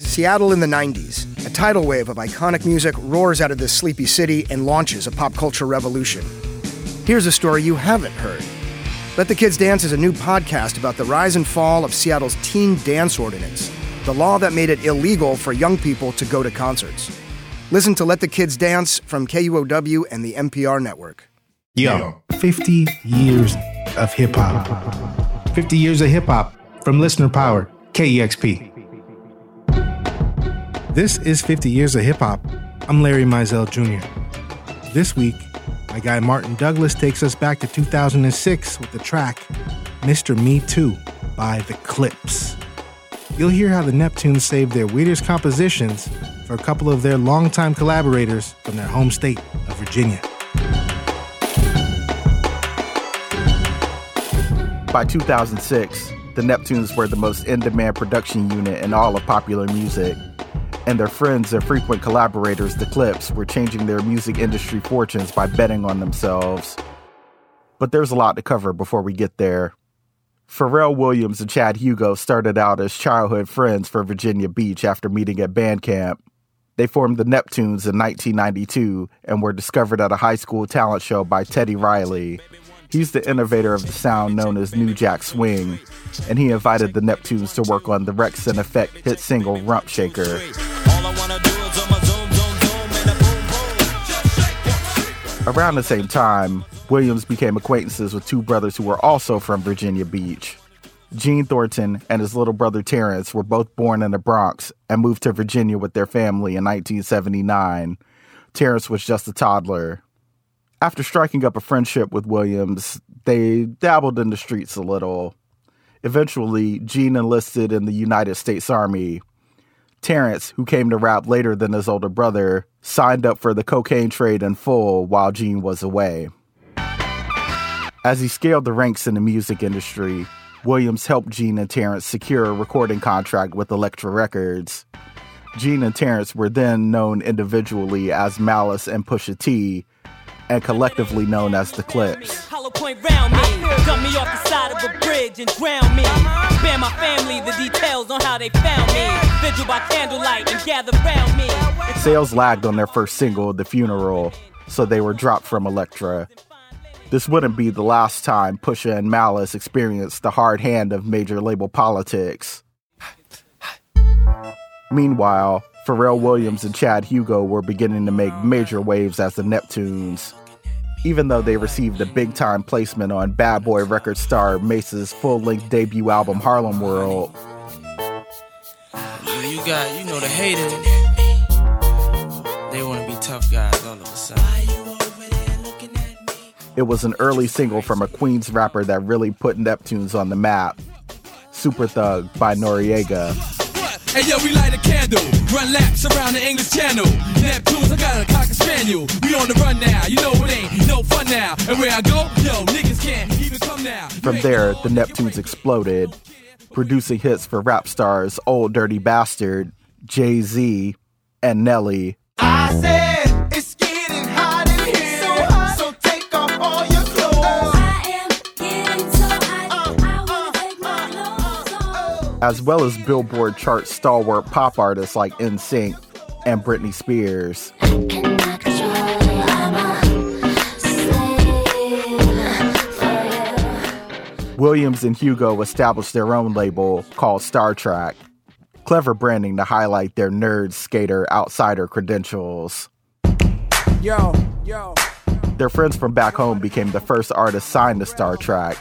Seattle in the 90s. A tidal wave of iconic music roars out of this sleepy city and launches a pop culture revolution. Here's a story you haven't heard. Let the Kids Dance is a new podcast about the rise and fall of Seattle's teen dance ordinance, the law that made it illegal for young people to go to concerts. Listen to Let the Kids Dance from KUOW and the NPR network. Yo, 50 years of hip hop. 50 years of hip hop from listener power, KEXP. This is 50 Years of Hip Hop. I'm Larry Mizell Jr. This week, my guy Martin Douglas takes us back to 2006 with the track Mr. Me Too by The Clipse. You'll hear how the Neptunes saved their weirdest compositions for a couple of their longtime collaborators from their home state of Virginia. By 2006, the Neptunes were the most in demand production unit in all of popular music and their friends and frequent collaborators, the Clipse, were changing their music industry fortunes by betting on themselves. But there's a lot to cover before we get there. Pharrell Williams and Chad Hugo started out as childhood friends for Virginia Beach after meeting at band camp. They formed the Neptunes in 1992 and were discovered at a high school talent show by Teddy Riley. He's the innovator of the sound known as New Jack Swing, and he invited the Neptunes to work on the Wreckx-n-Effect hit single Rump Shaker. Around the same time, Williams became acquaintances with two brothers who were also from Virginia Beach. Gene Thornton and his little brother Terrence were both born in the Bronx and moved to Virginia with their family in 1979. Terrence was just a toddler. After striking up a friendship with Williams, they dabbled in the streets a little. Eventually, Gene enlisted in the United States Army. Terrence, who came to rap later than his older brother, signed up for the cocaine trade in full while Gene was away. As he scaled the ranks in the music industry, Williams helped Gene and Terrence secure a recording contract with Elektra Records. Gene and Terrence were then known individually as Malice and Pusha T, and collectively known as the Clipse. Hollow point round me, dump me off the side of a bridge and drown me. Spare my family the details on how they found me. Vigil by candlelight and gather round me. Sales lagged on their first single, The Funeral, so they were dropped from Elektra. This wouldn't be the last time Pusha and Malice experienced the hard hand of major label politics. Meanwhile, Pharrell Williams and Chad Hugo were beginning to make major waves as the Neptunes. Even though they received a big time placement on Bad Boy record star Mase's full length debut album Harlem World. You got, you know, the haters. They want to be tough guys all of a sudden. It was an early single from a Queens rapper that really put Neptunes on the map. Super Thug by Noreaga. Hey yo, we light a candle, run laps around the English Channel. Neptunes, I got a cocker spaniel. We on the run now, you know it ain't no fun now. And where I go, yo, niggas can't even come now. From there, the Neptunes exploded, producing hits for rap stars Ol' Dirty Bastard, Jay Z, and Nelly. I said. as well as Billboard chart stalwart pop artists like NSYNC and Britney Spears. Williams and Hugo established their own label called Star Trak. Clever branding to highlight their nerd, skater, outsider credentials. Yo, yo. Their friends from back home became the first artists signed to Star Trak,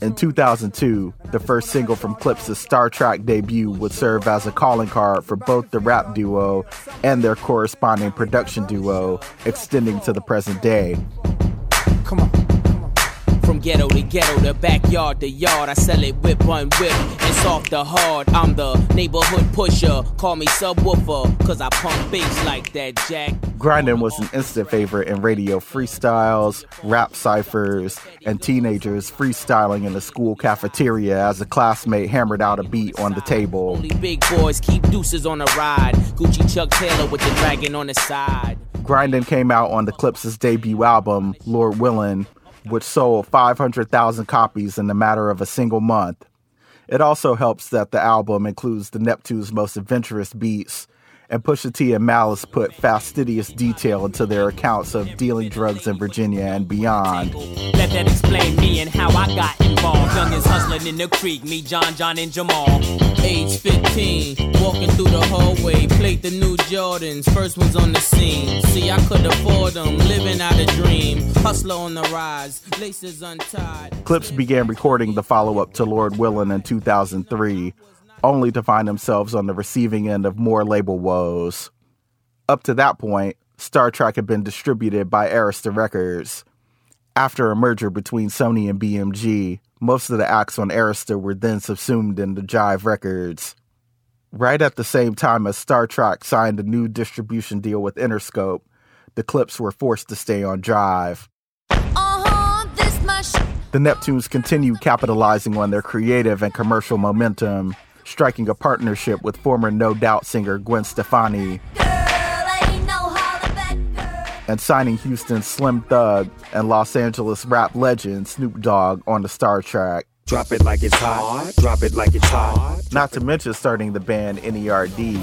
in 2002, the first single from Clipse' Star Trak debut would serve as a calling card for both the rap duo and their corresponding production duo, extending to the present day. Come on. From ghetto to ghetto, the backyard to yard, I sell it whip one whip and soft to hard. I'm the neighborhood pusher. Call me subwoofer, cause I pump bass like that, Jack. Grindin' was an instant favorite in radio freestyles, rap ciphers, and teenagers freestyling in the school cafeteria as a classmate hammered out a beat on the table. Only big boys keep deuces on a ride. Gucci Chuck Taylor with the dragon on the side. Grindin' came out on the Clipse's debut album, Lord Willin', which sold 500,000 copies in the matter of a single month. It also helps that the album includes the Neptunes' most adventurous beats, and Pusha T and Malice put fastidious detail into their accounts of dealing drugs in Virginia and beyond. Let that explain me and how I got involved. Youngins hustling in the creek, me, John, John, and Jamal. Age 15, walking through the hallway, played the new Jordans, first ones on the scene. See, I could afford them, living out a dream. Hustler on the rise, laces untied. Clipse began recording the follow up to Lord Willin' in 2003, only to find themselves on the receiving end of more label woes. Up to that point, Star Trak had been distributed by Arista Records. After a merger between Sony and BMG, most of the acts on Arista were then subsumed into Jive Records. Right at the same time as Star Trak signed a new distribution deal with Interscope, the Clipse were forced to stay on Jive. Uh-huh, sh- The Neptunes continued capitalizing on their creative and commercial momentum, striking a partnership with former No Doubt singer Gwen Stefani girl, ain't no holler back girl. and signing Houston's Slim Thug and Los Angeles rap legend Snoop Dogg on the Star Trak. Drop it like it's hot. Drop it like it's hot. Not to mention starting the band NERD.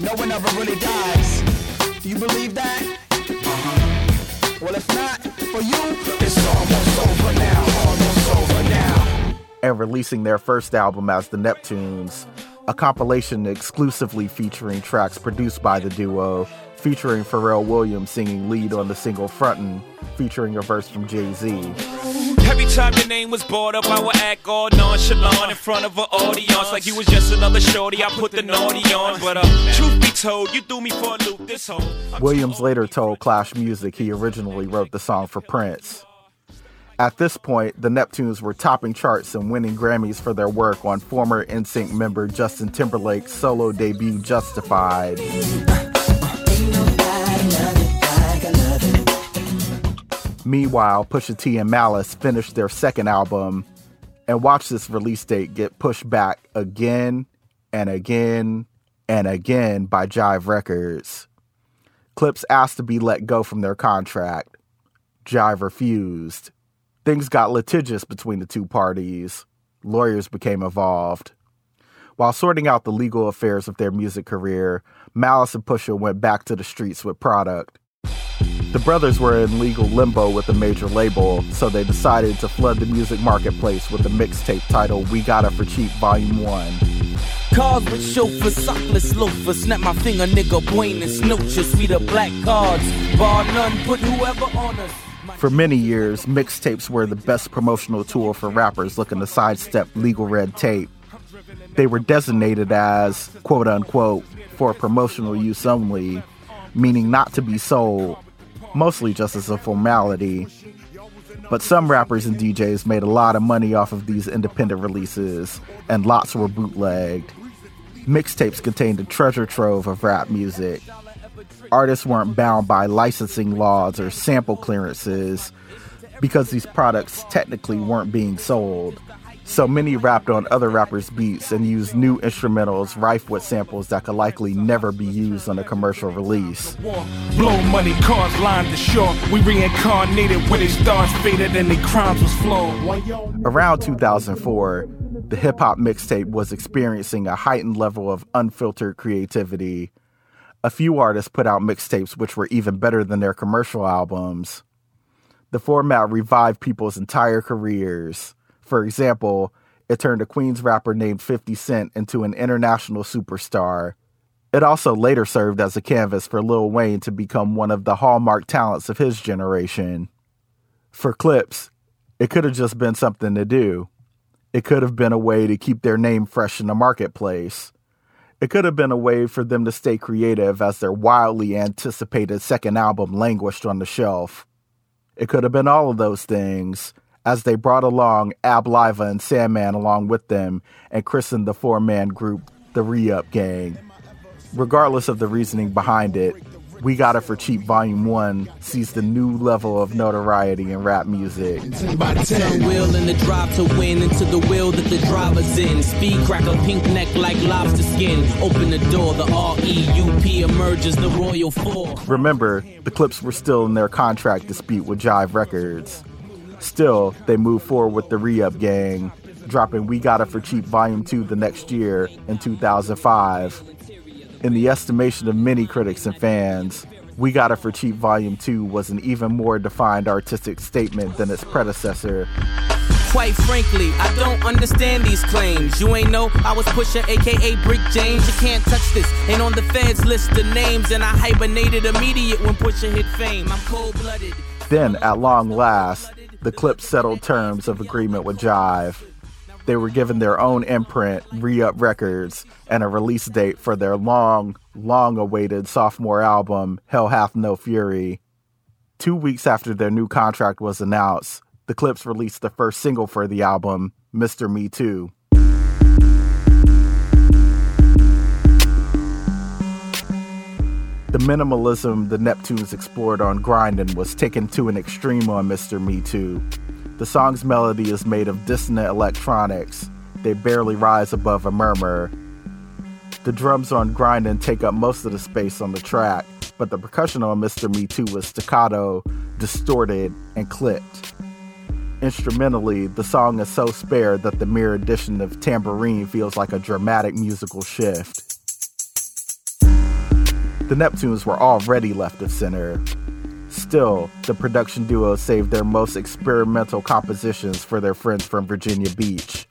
No one ever really dies. Do you believe that? Uh-huh. Well, if not, for you, and releasing their first album as the Neptunes, a compilation exclusively featuring tracks produced by the duo, featuring Pharrell Williams singing lead on the single Frontin', featuring a verse from Jay Z. Every time your name was brought up, I would act all nonchalant in front of an audience like you was just another shorty. I put the naughty on, but uh, truth be told, you threw me for a loop. This whole Williams later told Clash Music he originally wrote the song for Prince. At this point, the Neptunes were topping charts and winning Grammys for their work on former NSYNC member Justin Timberlake's solo debut Justified. Meanwhile, Pusha T and Malice finished their second album and watched this release date get pushed back again and again and again by Jive Records. Clipse asked to be let go from their contract. Jive refused. Things got litigious between the two parties. Lawyers became involved. While sorting out the legal affairs of their music career, Malice and Pusha went back to the streets with product. The brothers were in legal limbo with a major label, so they decided to flood the music marketplace with a mixtape titled We Got It for Cheap Volume 1. Cars with chauffeurs, sockless loafers. Snap my finger, nigga, Buenos noches. We the black cards. Bar none, put whoever on us. For many years, mixtapes were the best promotional tool for rappers looking to sidestep legal red tape. They were designated as, quote unquote, for promotional use only, meaning not to be sold, mostly just as a formality. But some rappers and DJs made a lot of money off of these independent releases, and lots were bootlegged. Mixtapes contained a treasure trove of rap music. Artists weren't bound by licensing laws or sample clearances because these products technically weren't being sold. So many rapped on other rappers' beats and used new instrumentals rife with samples that could likely never be used on a commercial release. Blow money, cars lined the shore. We reincarnated with their stars faded and their crimes was flowed. Around 2004, the hip hop mixtape was experiencing a heightened level of unfiltered creativity. A few artists put out mixtapes which were even better than their commercial albums. The format revived people's entire careers. For example, it turned a Queens rapper named 50 Cent into an international superstar. It also later served as a canvas for Lil Wayne to become one of the hallmark talents of his generation. For Clipse, it could have just been something to do. It could have been a way to keep their name fresh in the marketplace. It could have been a way for them to stay creative as their wildly anticipated second album languished on the shelf. It could have been all of those things, as they brought along Ab Liva and Sandman along with them and christened the four man group the Re Up Gang. Regardless of the reasoning behind it, We Got It for Cheap Volume 1 sees the new level of notoriety in rap music. Turn wheel in the to win into the wheel that the driver's in. Speed cracker, pink neck like lobster skin. Open the door, the R E U P emerges, the Royal Four. Remember, the Clipse were still in their contract dispute with Jive Records. Still, they moved forward with the Re Up Gang, dropping We Got It for Cheap Volume 2 the next year in 2005. In the estimation of many critics and fans, We Got It for Cheap Volume 2 was an even more defined artistic statement than its predecessor. Quite frankly, I don't understand these claims. You ain't know I was Pusha, aka Brick James. You can't touch this. Ain't on the feds list of names, and I hibernated immediate when Pusha hit fame. I'm cold blooded. Then, at long last, the Clipse settled terms of agreement with Jive. They were given their own imprint, Re Up Records, and a release date for their long, long awaited sophomore album, Hell Hath No Fury. Two weeks after their new contract was announced, the Clipse released the first single for the album, Mr. Me Too. The minimalism the Neptunes explored on Grindin' was taken to an extreme on Mr. Me Too. The song's melody is made of dissonant electronics. They barely rise above a murmur. The drums on Grindin' take up most of the space on the track, but the percussion on Mr. Me Too was staccato, distorted, and clipped. Instrumentally, the song is so spared that the mere addition of tambourine feels like a dramatic musical shift. The Neptunes were already left of center. Still, the production duo saved their most experimental compositions for their friends from Virginia Beach.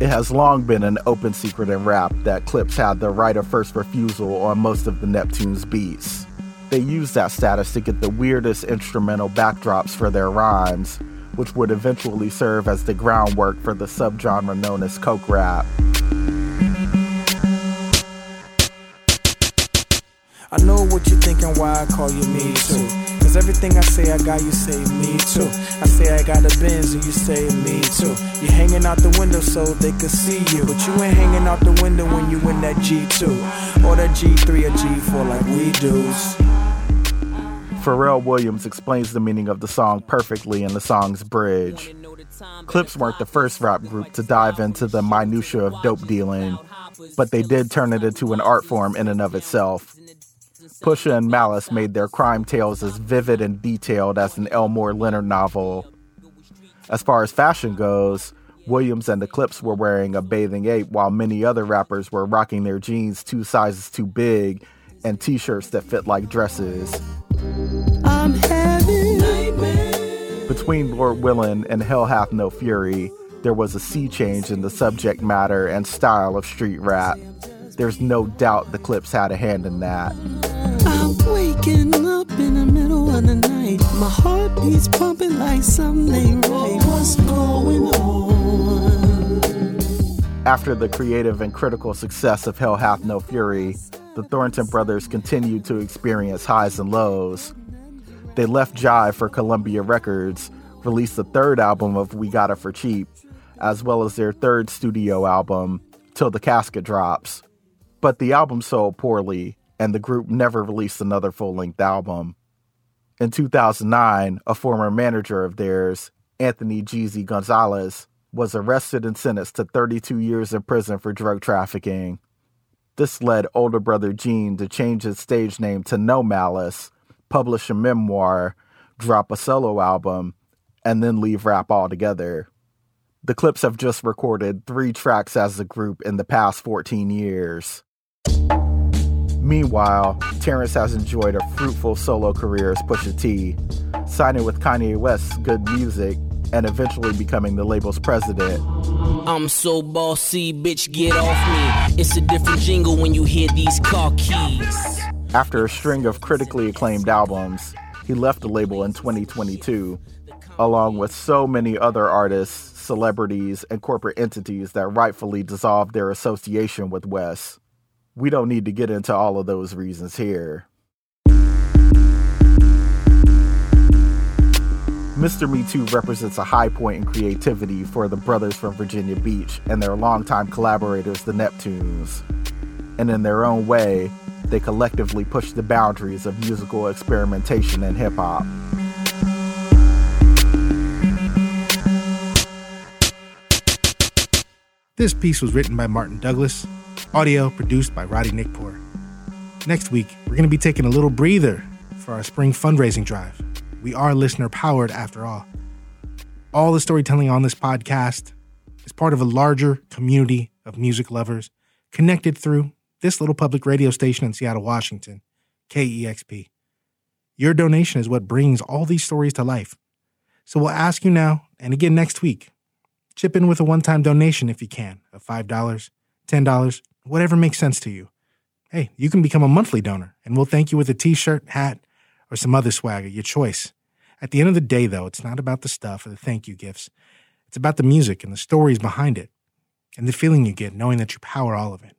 It has long been an open secret in rap that Clipse had the right of first refusal on most of the Neptunes beats. They used that status to get the weirdest instrumental backdrops for their rhymes, which would eventually serve as the groundwork for the subgenre known as coke rap. I know what you're thinking, why I call you me too. Cause everything I say, I got you say me too. I say I got a Benz and you say me too. You're hanging out the window so they could see you. But you ain't hanging out the window when you in that G2. Or that G3 or G4 like we do. Pharrell Williams explains the meaning of the song perfectly in the song's bridge. Clipse weren't the first rap group to dive into the minutiae of dope dealing, but they did turn it into an art form in and of itself. Pusha and Malice made their crime tales as vivid and detailed as an Elmore Leonard novel. As far as fashion goes, Williams and the Clipse were wearing a bathing ape while many other rappers were rocking their jeans two sizes too big and t shirts that fit like dresses. Between Lord Willin and Hell Hath No Fury, there was a sea change in the subject matter and style of street rap. There's no doubt the Clipse had a hand in that. I'm waking up in the middle of the night. My heart beats pumping like something right. What's going on? After the creative and critical success of Hell Hath No Fury, the Thornton brothers continued to experience highs and lows. They left Jive for Columbia Records, released the third album of We Got It for Cheap, as well as their third studio album, Till the Casket Drops. But the album sold poorly, and the group never released another full length album. In 2009, a former manager of theirs, Anthony Geezy Gonzalez, was arrested and sentenced to 32 years in prison for drug trafficking. This led older brother Gene to change his stage name to No Malice, publish a memoir, drop a solo album, and then leave rap altogether. The Clipse have just recorded three tracks as a group in the past 14 years. Meanwhile, Terrence has enjoyed a fruitful solo career as Pusha T, signing with Kanye West's Good Music and eventually becoming the label's president. I'm so bossy, bitch, get off me. It's a different jingle when you hear these car keys. After a string of critically acclaimed albums, he left the label in 2022, along with so many other artists, celebrities, and corporate entities that rightfully dissolved their association with West. We don't need to get into all of those reasons here. Mr. Me Too represents a high point in creativity for the brothers from Virginia Beach and their longtime collaborators, the Neptunes. And in their own way, they collectively push the boundaries of musical experimentation and hip hop. This piece was written by Martin Douglas, audio produced by Roddy Nikpour. Next week, we're going to be taking a little breather for our spring fundraising drive. We are listener powered after all. All the storytelling on this podcast, is part of a larger community of music lovers connected through this little public radio station in Seattle, Washington, KEXP. Your donation is what brings all these stories to life. So we'll ask you now and again next week. Chip in with a one time donation if you can of $5, $10, whatever makes sense to you. Hey, you can become a monthly donor and we'll thank you with a t shirt, hat, or some other swag at your choice. At the end of the day, though, it's not about the stuff or the thank you gifts. It's about the music and the stories behind it and the feeling you get knowing that you power all of it.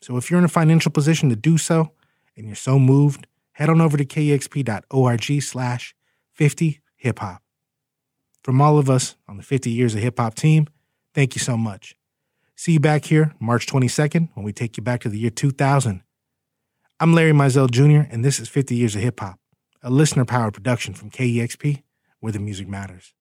So if you're in a financial position to do so and you're so moved, head on over to kexp.org slash 50 hip hop. From all of us on the 50 Years of Hip Hop team, thank you so much. See you back here March 22nd when we take you back to the year 2000. I'm Larry Mizell Jr., and this is 50 Years of Hip Hop, a listener powered production from KEXP, where the music matters.